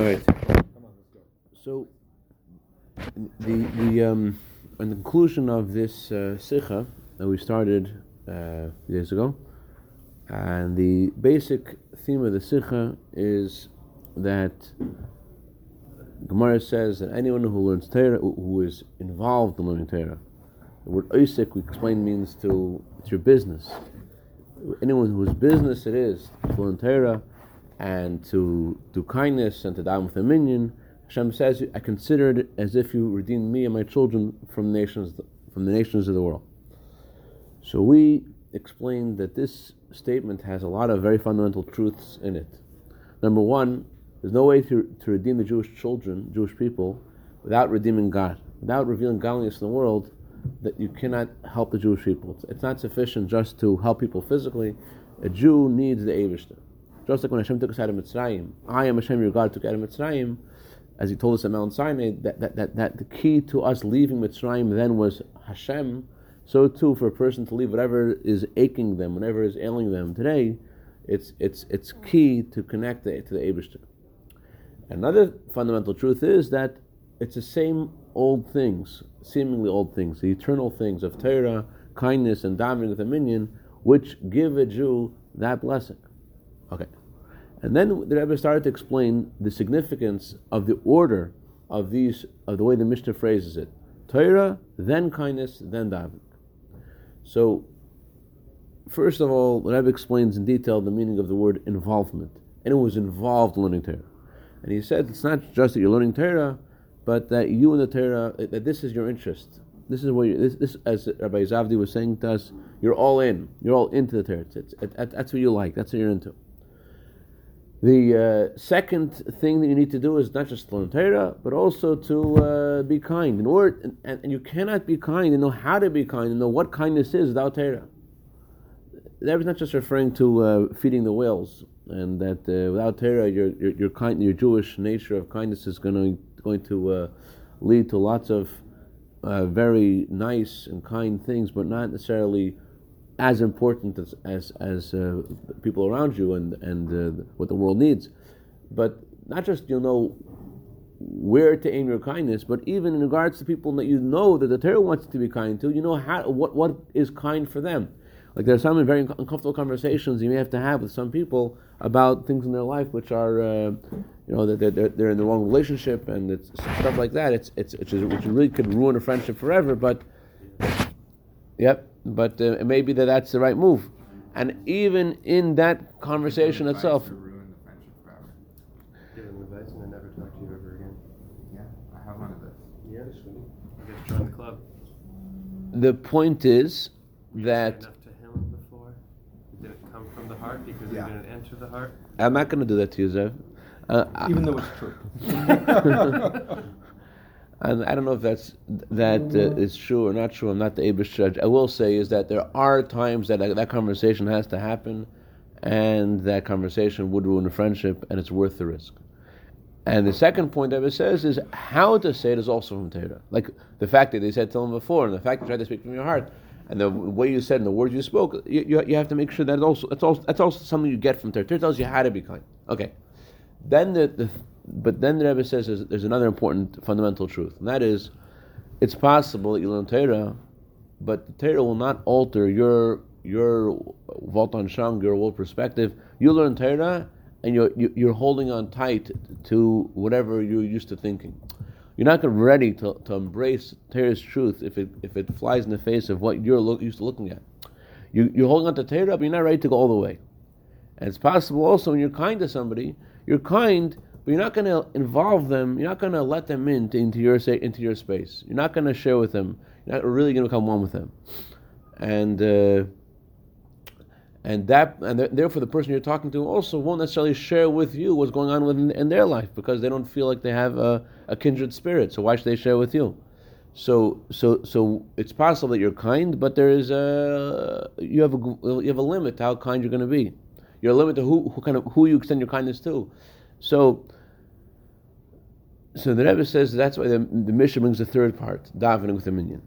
All right. So, the the um, in the conclusion of this uh, sikha that we started uh, years ago, and the basic theme of the sikha is that Gemara says that anyone who learns Torah, who is involved in learning Torah, the word Isaac we explain means to it's your business. Anyone whose business it is to learn Torah and to do kindness and to die with a minyan, Hashem says, I consider it as if you redeemed me and my children from nations from the nations of the world. So we explained that this statement has a lot of very fundamental truths in it. Number one, there's no way to, to redeem the Jewish children, Jewish people, without redeeming God, without revealing godliness in the world. That you cannot help the Jewish people. It's not sufficient just to help people physically. A Jew needs the Eibushter. Just like when Hashem took us out of Mitzrayim, I am Hashem your God took out of Mitzrayim, as He told us at Mount Sinai, that, that, that, that the key to us leaving Mitzrayim then was Hashem. So too, for a person to leave whatever is aching them, whatever is ailing them today, it's it's it's key to connect the, to the Eibushter. Another fundamental truth is that it's the same old things, seemingly old things, the eternal things of Torah, kindness, and davening with a minion, which give a Jew that blessing. Okay. And then the Rebbe started to explain the significance of the order of these, of the way the Mishnah phrases it. Torah, then kindness, then davening. So, first of all, the Rebbe explains in detail the meaning of the word involvement. And it was involved learning Torah. And he said it's not just that you're learning Torah, but that you and the Torah, that this is your interest. This is what you, this, this, as Rabbi Zavdi was saying to us, you're all in. You're all into the Torah. It's, it, that's what you like. That's what you're into. The uh, second thing that you need to do is not just learn Torah, but also to uh, be kind. In order, and, and, you cannot be kind and know how to be kind and know what kindness is without Torah. That was not just referring to uh, feeding the whales and that uh, without Torah, your, your, your, kind, your Jewish nature of kindness is going to, going to uh, lead to lots of uh, very nice and kind things, but not necessarily as important as as, as uh, people around you and and uh, what the world needs. But not just you'll know where to aim your kindness, but even in regards to people that you know that the Torah wants to be kind to, you know how what what is kind for them. Like there are some very uncomfortable conversations you may have to have with some people about things in their life which are, uh, you know, that they're, they're, in the wrong relationship and it's stuff like that. It's it's, it's which really could ruin a friendship forever. But yep, but uh, it may be that that's the right move. And even in that conversation itself. Join the club. The point is that heart because yeah. didn't enter the heart? I'm not going to do that to you, Zev. Uh, Even though it's true. and I don't know if that's that uh, is true or not true. I'm not the Abish judge. I will say is that there are times that that conversation has to happen, and that conversation would ruin a friendship, and it's worth the risk. And the second point that it says is how to say it is also from Torah. Like the fact that they said to him before, and the fact that you tried to speak from your heart and the way you said and the words you spoke, you, you, you have to make sure that also that's also that's also something you get from Torah. Torah tells you how to be kind. Okay, then the, the but then the Rebbe says there's, there's another important fundamental truth, and that is, it's possible that you learn Torah, but the Torah will not alter your your Weltanschauung, your world perspective. You learn Torah, and you're you're holding on tight to whatever you're used to thinking. You're not ready to, to embrace Torah's truth if it, if it flies in the face of what you're look, used to looking at. You, you're holding on to Torah, but you're not ready to go all the way. And it's possible also when you're kind to somebody, you're kind, but you're not going to involve them. You're not going to let them in, into your into your space. You're not going to share with them. You're not really going to become one with them. And uh, and that and th- therefore the person you're talking to also won't necessarily share with you what's going on within in their life because they don't feel like they have a, a kindred spirit. So why should they share with you? So so so it's possible that you're kind, but there is a you have a you have a limit to how kind you're going to be. You're a limit to who, who kind of who you extend your kindness to. So so the Rebbe says that's why the, the Mishnah brings the third part, davening with a minion.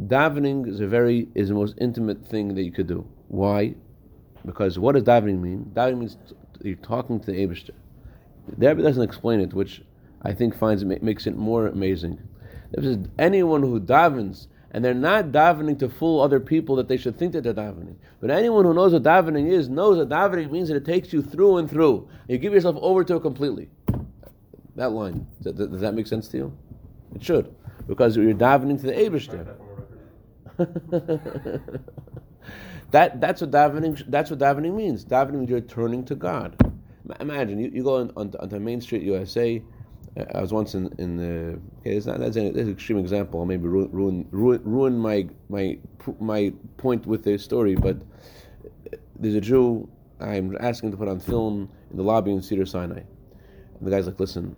Davening is a very is the most intimate thing that you could do. Why? Because what does davening mean? Davening means you're talking to the Abishter. The Rebbe doesn't explain it, which I think finds makes it more amazing. The Rebbe says anyone who davens and they're not davening to fool other people that they should think that they're davening. But anyone who knows what davening is knows that davening means that it takes you through and through. You give yourself over to it completely. That line, does, does that make sense to you? It should, because you're davening to the Abishter. that that's what davening that's what davening means. Davening means you're turning to God. Imagine you, you go on, on, onto Main Street USA uh, I was once in, in the. Okay, it's not, that's, an, that's an extreme example. I'll maybe ruin, ruin, ruin, ruin my, my, my point with the story, but uh, there's a Jew I'm asking to put on tefillin in the lobby in Cedar Sinai. And the guy's like, listen,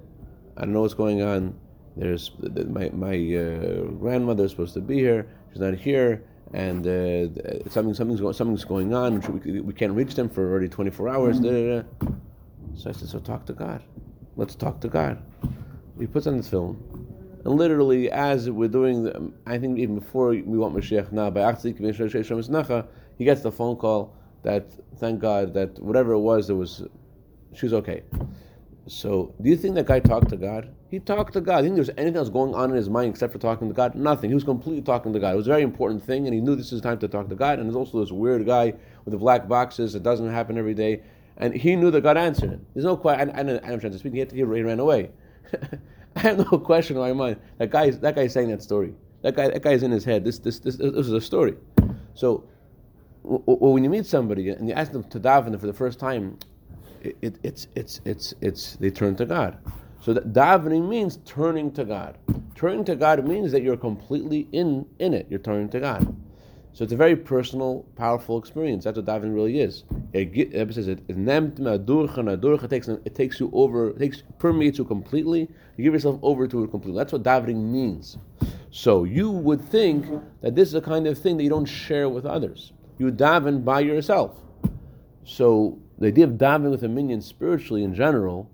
I don't know what's going on. There's my, my uh, grandmother is supposed to be here. She's not here. And uh, something, something's, go, something's going on. We, we can't reach them for already 24 hours. Mm-hmm. So I said, so talk to God. Let's talk to God. He puts on the tefillin. And literally, as we're doing, the, I think even before we want Mashiach now, by he gets the phone call that, thank God, that whatever it was, it was, she was okay. So, do you think that guy talked to God? He talked to God. Do you think there was anything else going on in his mind except for talking to God? Nothing. He was completely talking to God. It was a very important thing, and he knew this is time to talk to God. And there's also this weird guy with the black boxes. It doesn't happen every day and he knew that God answered it. There's no question. I, I, I am trying to speak. He, had to, he ran away. I have no question in my mind. That guy, that guy is saying that story. That guy, that guy is in his head. This, this, this, this is a story. So, w- w- when you meet somebody and you ask them to daven for the first time, it, it, it's, it's, it's, it's, they turn to God. So that davening means turning to God. Turning to God means that you're completely in, in it. You're turning to God. So it's a very personal, powerful experience. That's what davening really is. It says it, it takes it takes you over, it takes permeates you completely. You give yourself over to it completely. That's what davening means. So you would think that this is a kind of thing that you don't share with others. You daven by yourself. So the idea of davening with a minyan spiritually in general,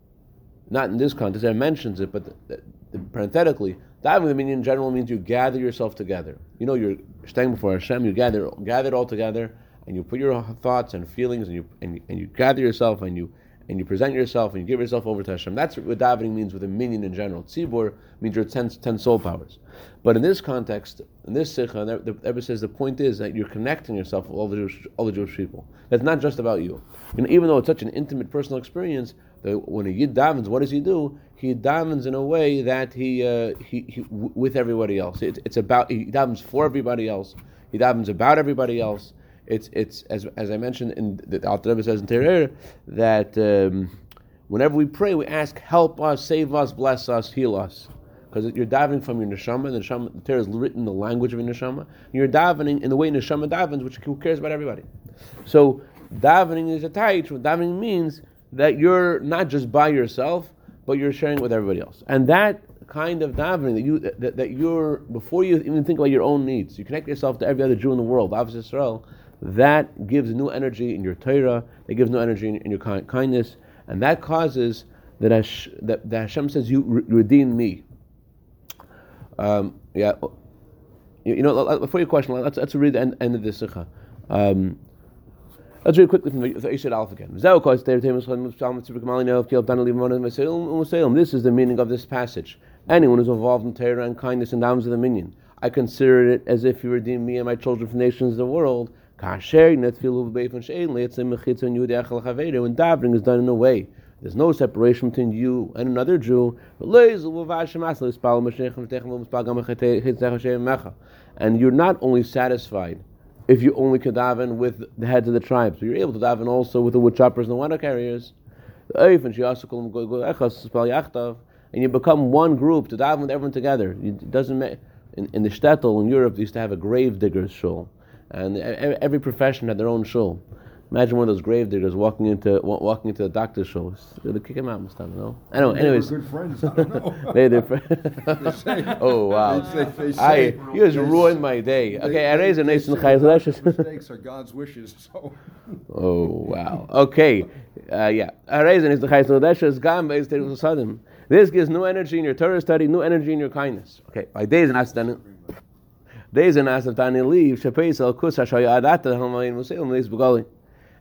not in this context, I mentions it, but the, the, parenthetically, Davening minyan in general means you gather yourself together. You know, you're standing before Hashem, you gather, gather all together, and you put your thoughts and feelings, and you and, and you gather yourself, and you and you present yourself, and you give yourself over to Hashem. That's what davening means with a minyan in general. Tzibur means your ten, soul powers. But in this context, in this sikha, the Rebbe says the point is that you're connecting yourself with all the Jewish, all the Jewish people. That's not just about you. And even though it's such an intimate personal experience, when a yid davens, what does he do? He davens in a way that he, uh, he, he with everybody else. It, it's about he davens for everybody else. He davens about everybody else. It's it's as as I mentioned in the Alter Rebbe says in Terer that um, whenever we pray, we ask, help us, save us, bless us, heal us because you're davening from your neshama. The neshama, the Torah is written in the language of your neshama. You're davening in the way neshama davens, which who cares about everybody. So davening is a taich. Davening means that you're not just by yourself, but you're sharing with everybody else. And that kind of davening that you that, that you're before you even think about your own needs, you connect yourself to every other Jew in the world, Ahavas Yisrael. That gives new energy in your Torah. That gives new energy in, in your kindness, and that causes that, Hash, that, that Hashem says, "You re- redeem me." Um, yeah, you, you, know. Before your question, let's let's read the end, end of the sikha. Um, let's read quickly from the Alpha again. This is the meaning of this passage. Anyone who's involved in Torah and kindness and downs of the minyan, I consider it as if you redeem me and my children from nations of the world. When davening is done in a way there's no separation between you and another Jew. And you're not only satisfied if you only can daven with the heads of the tribes, but you're able to daven also with the wood choppers and the water carriers. And you become one group to daven with everyone together. It doesn't matter. In, in the shtetl in Europe, they used to have a grave digger's shul, and every profession had their own shul. Imagine one of those grave diggers walking into walking into the doctor's show. They kick him out, Mustafa. No, I know. Anyways, good friends. I don't know. they, they're friends. oh wow! They, they, they I, you just ruined my day. Okay, I raise a nation. Mistakes are God's wishes. So. Oh wow. Okay, uh, yeah. This gives new energy in your Torah study, new energy in your kindness. Okay, by days and asdan. Days and asdan leave. Shepesel kusashayadata hamayin begali.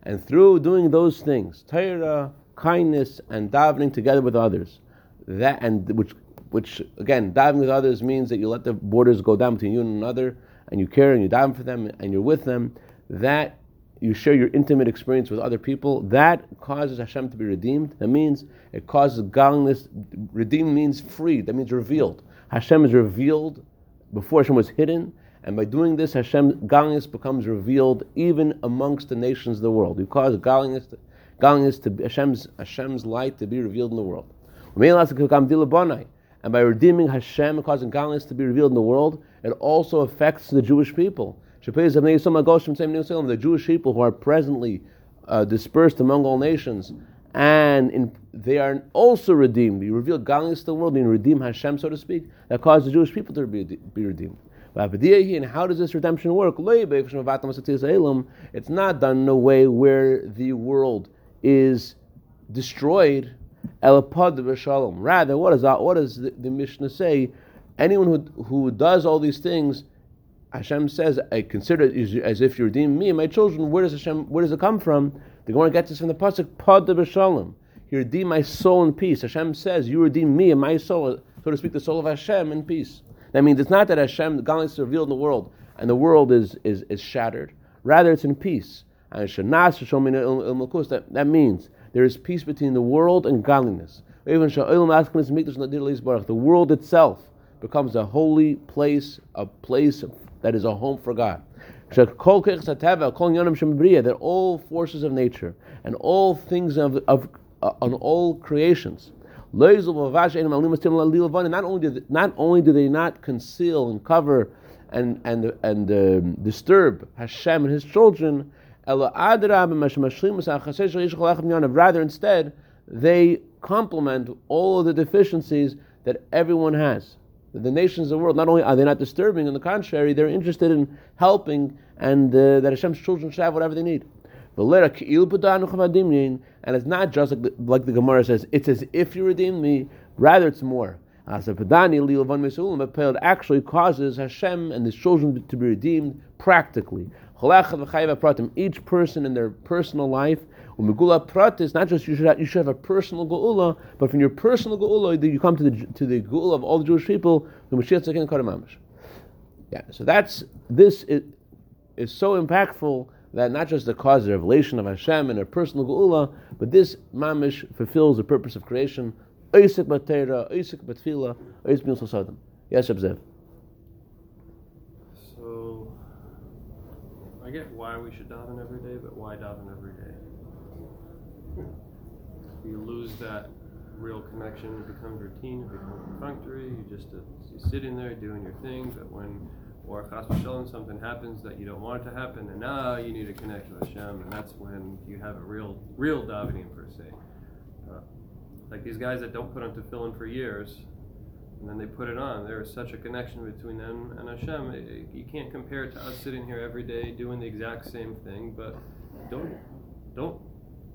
And through doing those things, Torah, kindness and davening together with others. That and which which again davening with others means that you let the borders go down between you and another, and you care and you daven for them and you're with them. That you share your intimate experience with other people. That causes Hashem to be redeemed. That means it causes godliness. Redeemed means free. That means revealed. Hashem is revealed before Hashem was hidden, and by doing this, Hashem godliness becomes revealed even amongst the nations of the world. You cause godliness, to, godliness to Hashem's Hashem's light to be revealed in the world. And by redeeming Hashem and causing godliness to be revealed in the world, it also affects the Jewish people. The Jewish people who are presently uh, dispersed among all nations, and in, they are also redeemed. You reveal godliness to the world, you redeem Hashem, so to speak, that causes the Jewish people to be, be redeemed. And how does this redemption work? It's not done in a way where the world is destroyed. Rather, what, is that, what does the, the Mishnah say? Anyone who, who does all these things, Hashem says, I consider it as if you redeem me and my children. Where does Hashem? Where does it come from? The Gemara gets this from the pasuk Pod b'Shalom. You redeem my soul in peace. Hashem says, you redeem me and my soul, so to speak, the soul of Hashem in peace. That means it's not that Hashem, godliness is revealed in the world and the world is, is, is shattered. Rather, it's in peace. And that, that means there is peace between the world and godliness. The world itself becomes a holy place, a place that is a home for God. That all forces of nature and all things of, of uh, on all creations not only, do, not only do they not conceal and cover and, and, and uh, disturb Hashem and His children, rather instead, they complement all of the deficiencies that everyone has. The nations of the world, not only are they not disturbing, on the contrary, they're interested in helping and uh, that Hashem's children should have whatever they need. And it's not just like the, like the Gemara says, it's as if you redeemed me, rather it's more. It actually causes Hashem and his children to be redeemed practically. Each person in their personal life. is not just you should have, you should have a personal geula, but from your personal geula you come to the to the geula of all the Jewish people. The Mashiach Yeah, so that's this is, is so impactful that not just the cause of revelation of Hashem and a personal geula, but this mamish fulfills the purpose of creation. Oisik batera, oisik batfila, oisik sosadim. Yes, Abzev. So, I get why we should daven every day, but why daven every day? You lose that real connection. It becomes routine. It becomes perfunctory. You just uh, you're sitting there doing your thing, but when or chas v'shalom, something happens that you don't want it to happen, and now you need to connect with Hashem, and that's when you have a real, real davening per se. Uh, like these guys that don't put on tefillin for years, and then they put it on. There is such a connection between them and Hashem. It, you can't compare it to us sitting here every day doing the exact same thing, but don't don't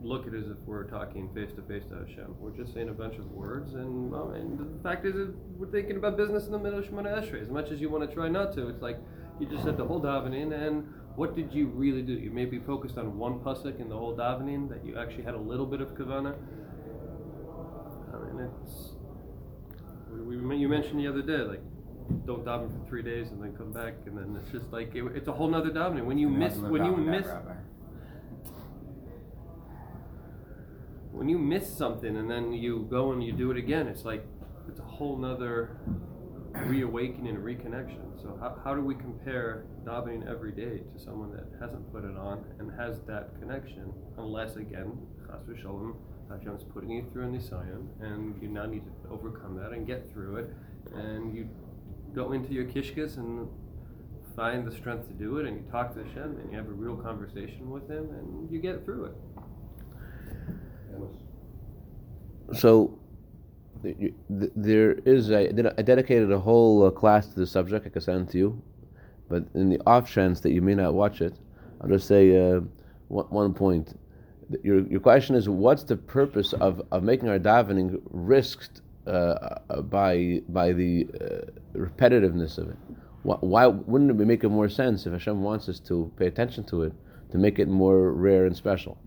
look at it as if we're talking face to face to Hashem. We're just saying a bunch of words, and, well, and the fact is, we're thinking about business in the middle of Shemona Esrei. As much as you want to try not to, it's like you just said the whole davening, and what did you really do? You maybe focused on one pasuk in the whole davening that you actually had a little bit of kavana. I mean, it's we, we, you mentioned the other day, like don't daven for three days and then come back, and then it's just like it, it's a whole nother davening. When you miss, when you miss. That, when you miss something and then you go and you do it again, it's like it's a whole nother reawakening and reconnection. So how, how do we compare davening every day to someone that hasn't put it on and has that connection, unless again, chas v'shalom, Hashem's putting you through a Nisayan, and you now need to overcome that and get through it, and you go into your kishkas and find the strength to do it, and you talk to Hashem, and you have a real conversation with Him, and you get through it. So there is a, I dedicated a whole uh, class to the subject. I can send to you, but in the off chance that you may not watch it, I'll just say uh, one, one point. Your, your question is what's the purpose of, of making our davening risked uh, uh by by the uh, repetitiveness of it? Why, why, wouldn't it be make it more sense if Hashem wants us to pay attention to it to make it more rare and special?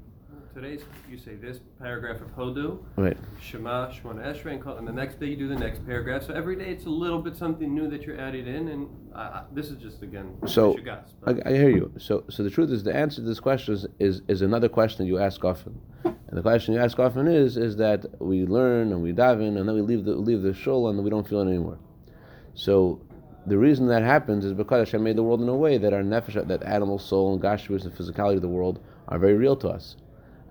Today's you say this paragraph of Hodu, Right. Shema, Shemona Esrei, and and the next day you do the next paragraph. So every day it's a little bit something new that you're adding in, and I, this is just again So I, I hear you. So so the truth is the answer to this question is, is, is another question you ask often, and the question you ask often is is that we learn and we dive in and then we leave the leave the shul and we don't feel it anymore. So the reason that happens is because Hashem made the world in a way that our nefesh, that animal soul and gashus, the physicality of the world, are very real to us,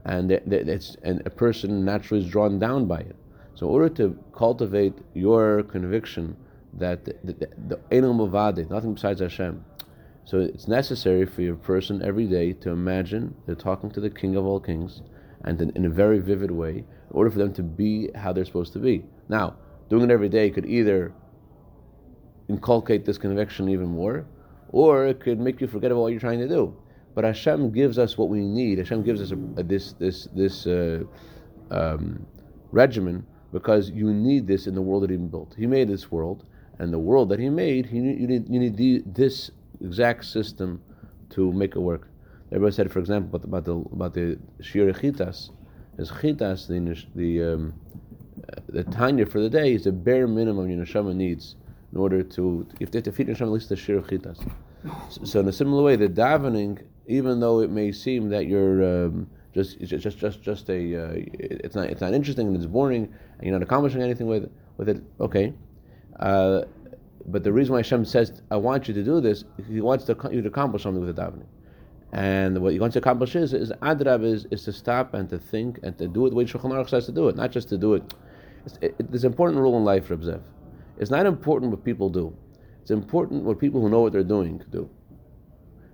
and it's and a person naturally is drawn down by it. So in order to cultivate your conviction that the the, the, nothing besides Hashem, so it's necessary for your person every day to imagine they're talking to the King of all kings, and in, in a very vivid way, in order for them to be how they're supposed to be. Now, doing it every day could either inculcate this conviction even more, or it could make you forget about what you're trying to do. But Hashem gives us what we need. Hashem gives us a, a, this this this uh, um, regimen because you need this in the world that He built. He made this world, and the world that He made, he, you need you need the, this exact system to make it work. Everybody said, for example, about, the about the shiur chitas, is chitas the the um, the tanya for the day is the bare minimum your neshama needs in order to if they have to feed neshama at least the shiur chitas. So, so in a similar way, the davening, even though it may seem that you're um, just just just just a uh, it's not it's not interesting and it's boring and you're not accomplishing anything with with it. Okay. Uh, but the reason why Hashem says, "I want you to do this," He wants to, you to accomplish something with the davening. And what he wants to accomplish is, is adrab is, is to stop and to think and to do it the way Shulchan Aruch says to do it, not just to do it. It's, it, an important rule in life, Reb Zev. It's not important what people do. It's important what people who know what they're doing do.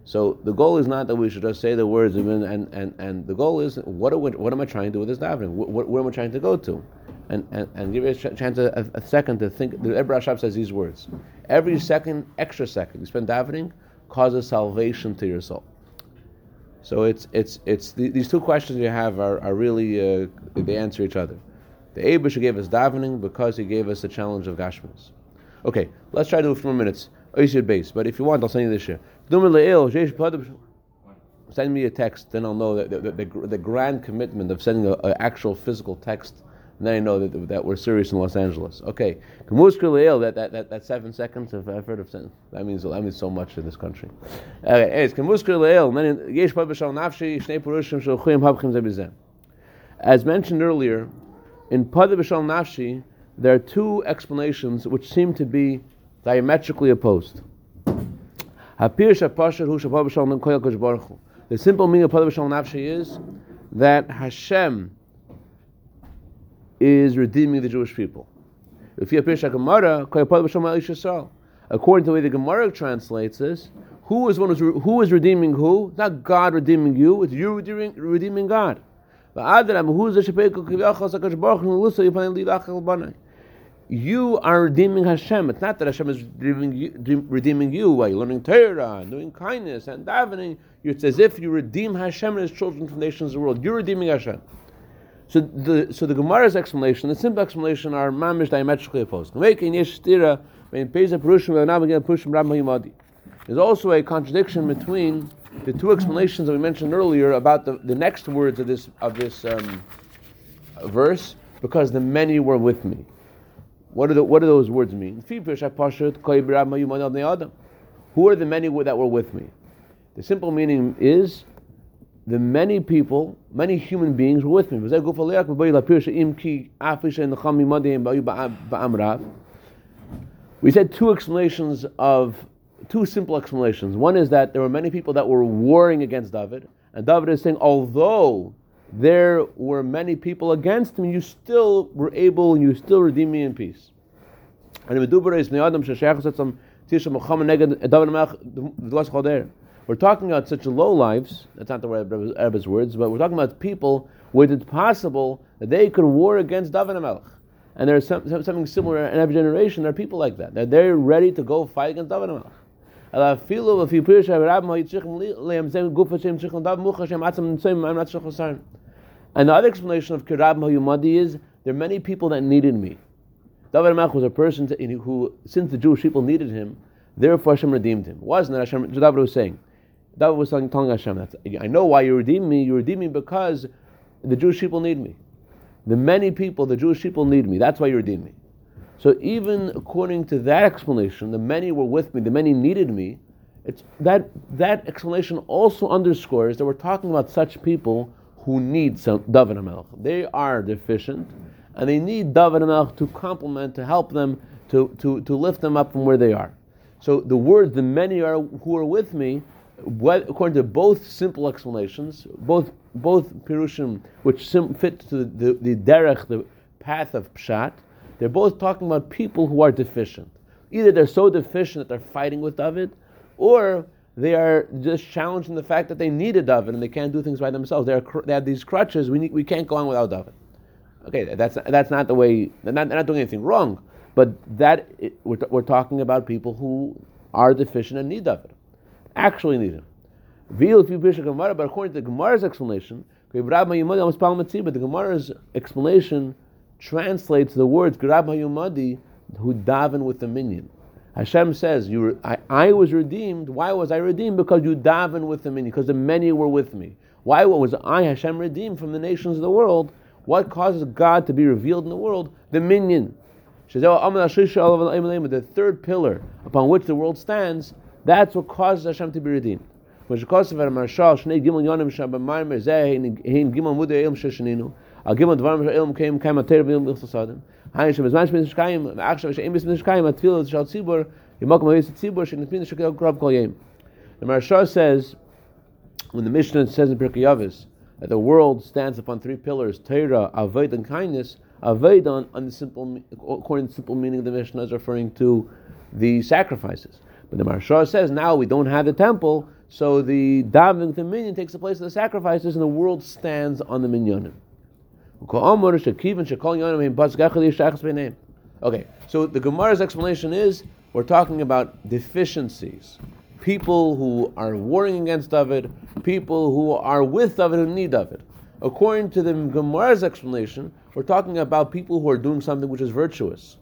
So the goal is not that we should just say the words and and, and, the goal is what we, what am I trying to do with this davening? Where, where am I trying to go to? And and, and give you a chance a, a second to think. The Rebbe Rashab says these words. Every second, extra second you spend davening causes salvation to your soul. So it's it's it's the, these two questions you have are, are really uh, they answer each other. The Abish gave us davening because he gave us the challenge of Gashmas. Okay, let's try to do a few more minutes. Oisir base, but if you want, I'll send you this year. Send me a text, then I'll know that the, the, the, grand commitment of sending an actual physical text, and then I know that, that we're serious in Los Angeles. Okay, that, that, that, that seven seconds of effort of that means that means so much in this country. Okay, as mentioned earlier, in Pada B'Shal Nafshi, there are two explanations which seem to be diametrically opposed. The simple meaning of Pada B'Shal Nafshi is that Hashem is redeeming the Jewish people. According to the way the Gemara translates this, who is one who's, who is redeeming who? Not God redeeming you, it's you redeeming, redeeming God. You are redeeming Hashem. It's not that Hashem is redeeming you, redeeming you while you're learning Torah and doing kindness and davening. It's as if you redeem Hashem and His children from the nations of the world. You're redeeming Hashem. So the so the Gemara's explanation, the simple explanation, are mamish diametrically opposed. There's also a contradiction between the two explanations that we mentioned earlier about the, the next words of this of this um, verse, because the many were with me. What do what those words mean? Who are the many that were with me? The simple meaning is the many people, many human beings were with me. We said two explanations of two simple explanations. One is that there were many people that were warring against David, and David is saying, although there were many people against him, you still were able, and you still redeemed me in peace. And we're talking about such low lives, that's not the word Rebbe's words, but we're talking about people where it's possible that they could war against David Melech. And there's some, something similar in every generation, there are people like that. That they're ready to go fight against David Melech. And the other explanation of Kirab Hayumadi is there are many people that needed me. David Melech was a person to, who, since the Jewish people needed him, therefore Hashem redeemed him. Wasn't that Hashem? David was saying. David was telling, telling Hashem I know why you redeemed me. You redeemed me because the Jewish people need me. The many people, the Jewish people need me. That's why you redeem me. So even according to that explanation, the many were with me, the many needed me. It's that that explanation also underscores that we're talking about such people who need David HaMelech. They are deficient, and they need David HaMelech to complement, to help them, to, to, to lift them up from where they are. So the words, the many are who are with me, what, according to both simple explanations, both both pirushim which sim, fit to the, the, the derech, the path of pshat, they're both talking about people who are deficient. Either they're so deficient that they're fighting with David, or they are just challenging the fact that they need a David and they can't do things by themselves. They, are, they have these crutches. We, need, we can't go on without David. Okay, that's, that's not the way, they're not, they're not doing anything wrong, but that it, we're, we're talking about people who are deficient and need David, actually need him. But according to the Gemara's explanation, the Gemara's explanation translates the words who daven with the minyan. Hashem says, you I, I, was redeemed. Why was I redeemed? Because you daven with the minyan, because the many were with me. Why was I, Hashem, redeemed from the nations of the world? What causes God to be revealed in the world? The minyan. The third pillar upon which the world stands, that's what causes Hashem to be redeemed. על גימל דברים אשר אלו מקיים קיים התר ביום ביחס הסודם. היינו שבזמן שבין שקיים, ועכשיו The Maharsha says, when the Mishnah says in Pirkei Avos that the world stands upon three pillars, Torah, avodah, and kindness, Aved on, the simple, according to the simple meaning of the Mishnah is referring to the sacrifices. But the Maharsha says, now we don't have the temple, so the davening, the minyan, takes the place of the sacrifices, and the world stands on the minyanim. Okay, so the Gemara's explanation is we're talking about deficiencies. People who are warring against David, people who are with David who need David. According to the Gemara's explanation, we're talking about people who are doing something which is virtuous.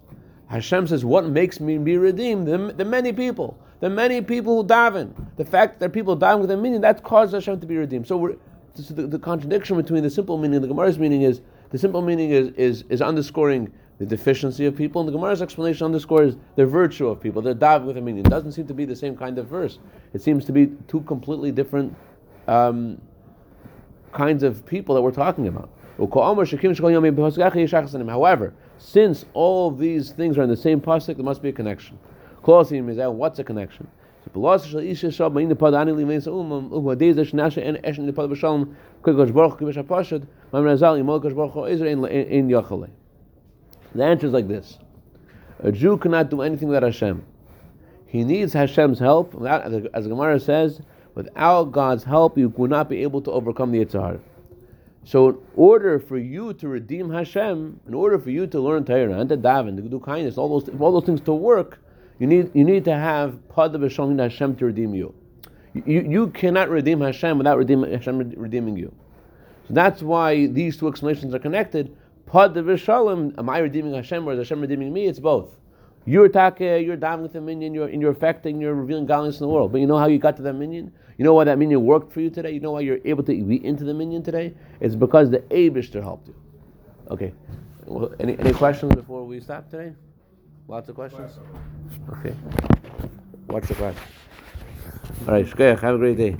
Hashem says, What makes me be redeemed? The, the many people. The many people who daven. The fact that people daven with a minyan, that causes Hashem to be redeemed. So so the, the, contradiction between the simple meaning and the Gemara's meaning is the simple meaning is, is, is underscoring the deficiency of people, and the Gemara's explanation underscores the virtue of people. They're dav with a minyan. Doesn't seem to be the same kind of verse. It seems to be two completely different um, kinds of people that we're talking about. However, since all these things are in the same pasuk, there must be a connection. What's a connection? The answer is like this: A Jew cannot do anything without Hashem. He needs Hashem's help. Without, as Gemara says, without God's help, you will not be able to overcome the Yitzhar. So, in order for you to redeem Hashem, in order for you to learn Torah and to daven, to do kindness, all those all those things to work, you need you need to have Pada B'Shalom Hashem to redeem you. you. You cannot redeem Hashem without redeem, Hashem redeeming you. So that's why these two explanations are connected. Pad v'shalom, am I redeeming Hashem or is Hashem redeeming me? It's both. You're take, you're with the minyan, you're, and you're affecting, you're revealing godliness in the world. But you know how you got to that minyan? You know why that minyan worked for you today? You know why you're able to be into the minyan today? It's because the Abishter helped you. Okay. Well, any, any questions before we stop today? Lots of questions? Okay. What's the question? All right, have a great day.